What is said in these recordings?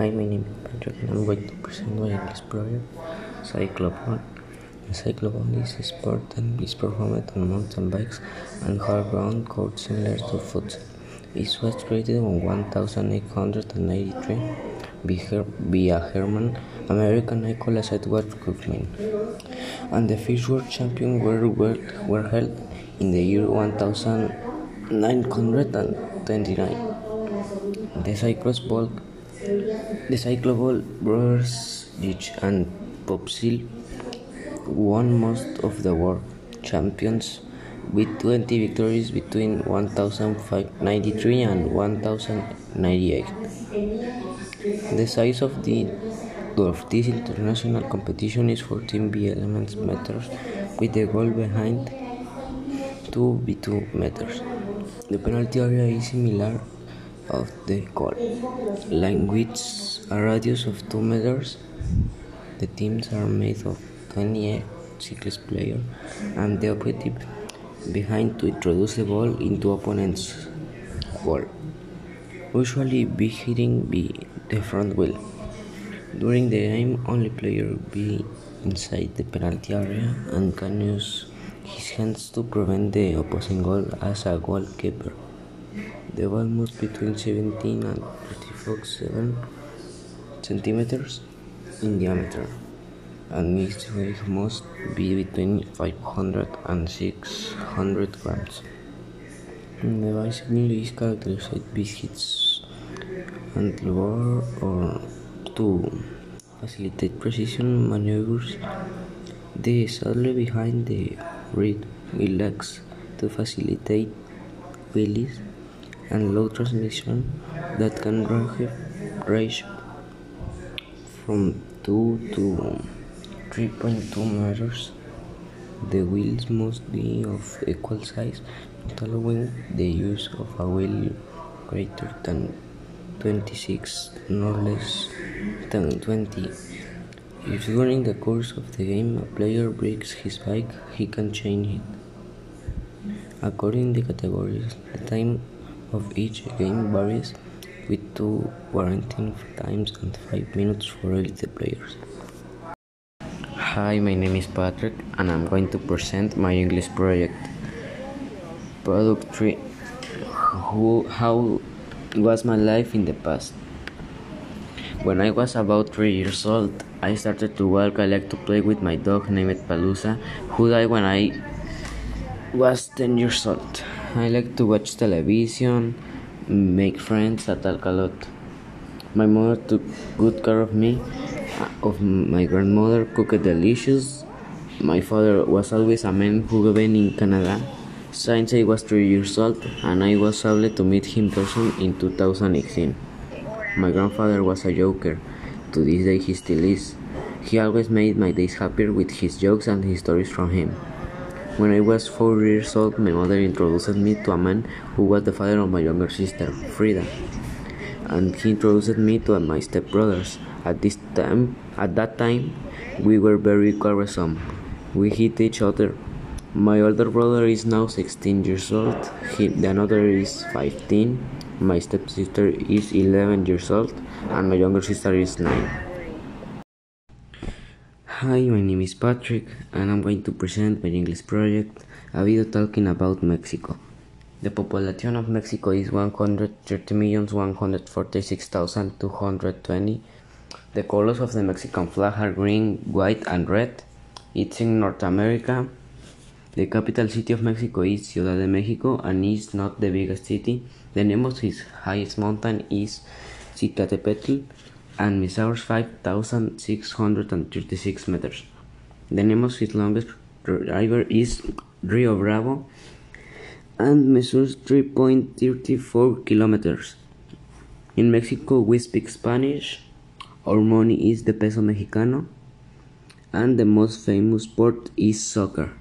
Hi, my name is Patrick and I'm going to present my English project, Cycloball. The cycloball is a sport that is performed on mountain bikes and hard ground courts similar to futsal. It was created in 1893 via German American Nicholas Edward Kaufmann, and the first world champions were, were, were held in the year 1929. The cyclist ball the cycloball brothers Rich and Pospíšil won most of the world champions with 20 victories between 1093 and 1098. The size of the of this international competition is 14 b elements meters with the goal behind 2 b2 meters. The penalty area is similar of the goal with a radius of 2 meters. The teams are made of 28 cyclist players and the objective behind to introduce the ball into opponent's goal. Usually be hitting be the front wheel. During the game only player be inside the penalty area and can use his hands to prevent the opposing goal as a goalkeeper. The ball moves between 17 and 37 centimeters in diameter, and its weight must be between 500 and 600 grams. The bicycle is characterized by its handlebar or to facilitate precision maneuvers. The saddle behind the rear wheel legs to facilitate wheelies and low transmission that can range from 2 to 3.2 meters. The wheels must be of equal size, not allowing the use of a wheel greater than 26 nor less than 20. If during the course of the game a player breaks his bike, he can change it. According to the categories, the time of each game varies, with two quarantine times and five minutes for elite players. Hi, my name is Patrick, and I'm going to present my English project. Product 3 Who, How was my life in the past? When I was about 3 years old, I started to walk. I like to play with my dog named Palusa, who died when I was 10 years old. I like to watch television, make friends, I talk a lot. My mother took good care of me, uh, of my grandmother cooked delicious. My father was always a man who lived in Canada since I was 3 years old and I was able to meet him person in 2018. My grandfather was a joker. To this day he still is. He always made my days happier with his jokes and his stories from him. When I was four years old, my mother introduced me to a man who was the father of my younger sister, Frida, and he introduced me to my stepbrothers. At this time, at that time, we were very quarrelsome. We hit each other. My older brother is now 16 years old. He, the another is 15. My stepsister is 11 years old, and my younger sister is 9. Hi, my name is Patrick, and I'm going to present my English project, a video talking about Mexico. The population of Mexico is 130,146,220. The colors of the Mexican flag are green, white, and red. It's in North America. The capital city of Mexico is Ciudad de Mexico and is not the biggest city. The name of its highest mountain is Citlaltepetl and measures 5,636 meters. The name of its longest river is Rio Bravo and measures 3.34 kilometers. In Mexico, we speak Spanish. Our money is the peso mexicano, and the most famous sport is soccer.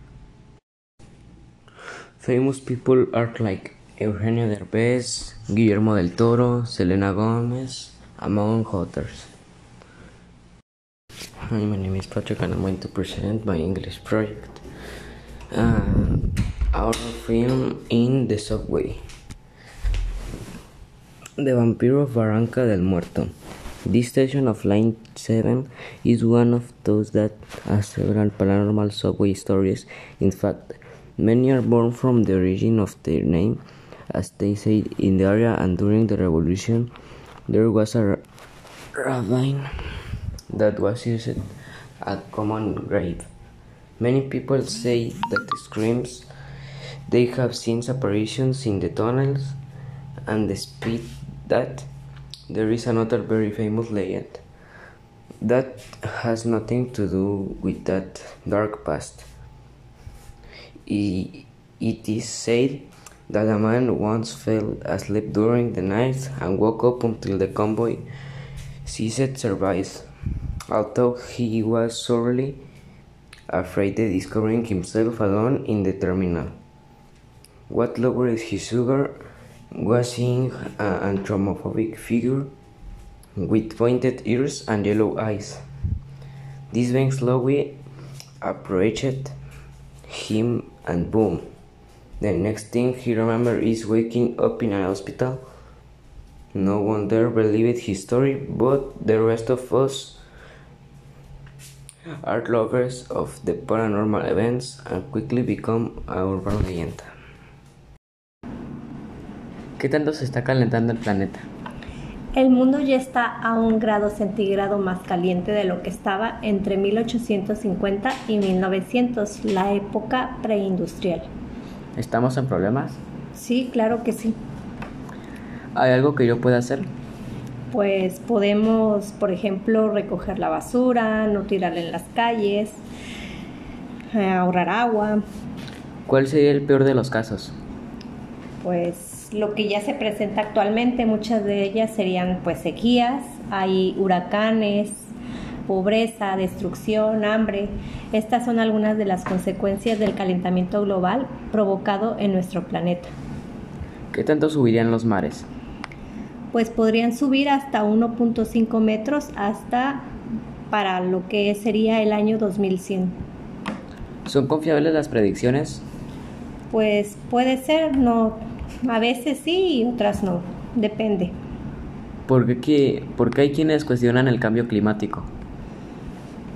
Famous people are like Eugenio Derbez, Guillermo del Toro, Selena Gomez, among others. Hi, my name is Patrick and I'm going to present my English project. Uh, our film in the subway. The Vampiro of Barranca del Muerto. This station of Line 7 is one of those that has several paranormal subway stories. In fact, many are born from the origin of their name, as they say in the area, and during the revolution, there was a ravine that was used as a common grave. Many people say that the screams they have seen apparitions in the tunnels and the speed that there is another very famous legend that has nothing to do with that dark past. It is said that a man once fell asleep during the night and woke up until the convoy ceased service. Although he was sorely afraid of discovering himself alone in the terminal. What lowered his sugar was seeing an anthropomorphic figure with pointed ears and yellow eyes. This man slowly approached him and boom. The next thing he remembered is waking up in an hospital. No one there believed his story, but the rest of us are lovers of the paranormal events and quickly become a urban legend. ¿Qué tanto se está calentando el planeta? El mundo ya está a un grado centígrado más caliente de lo que estaba entre 1850 y 1900, la época preindustrial. ¿Estamos en problemas? Sí, claro que sí. ¿Hay algo que yo pueda hacer? Pues podemos, por ejemplo, recoger la basura, no tirarla en las calles, eh, ahorrar agua. ¿Cuál sería el peor de los casos? Pues lo que ya se presenta actualmente, muchas de ellas serían pues sequías, hay huracanes, pobreza, destrucción, hambre. Estas son algunas de las consecuencias del calentamiento global provocado en nuestro planeta. ¿Qué tanto subirían los mares? pues podrían subir hasta 1.5 metros hasta para lo que sería el año 2100. ¿Son confiables las predicciones? Pues puede ser, no, a veces sí y otras no, depende. ¿Por qué, porque hay quienes cuestionan el cambio climático?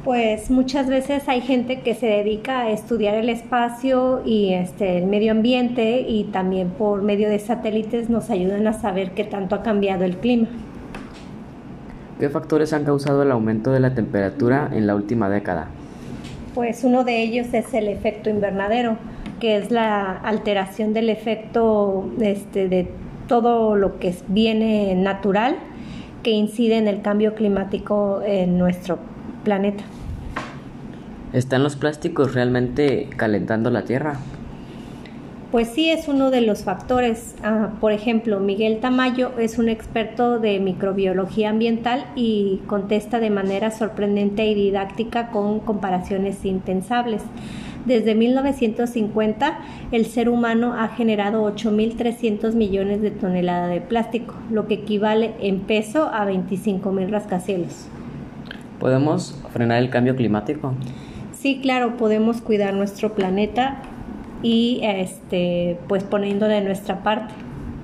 Pues muchas veces hay gente que se dedica a estudiar el espacio y este, el medio ambiente y también por medio de satélites nos ayudan a saber qué tanto ha cambiado el clima. ¿Qué factores han causado el aumento de la temperatura en la última década? Pues uno de ellos es el efecto invernadero, que es la alteración del efecto este, de todo lo que viene natural que incide en el cambio climático en nuestro planeta. ¿Están los plásticos realmente calentando la Tierra? Pues sí, es uno de los factores. Ah, por ejemplo, Miguel Tamayo es un experto de microbiología ambiental y contesta de manera sorprendente y didáctica con comparaciones impensables. Desde 1950, el ser humano ha generado 8.300 millones de toneladas de plástico, lo que equivale en peso a 25.000 rascacielos. ¿Podemos frenar el cambio climático? Sí, claro, podemos cuidar nuestro planeta y este pues poniendo de nuestra parte.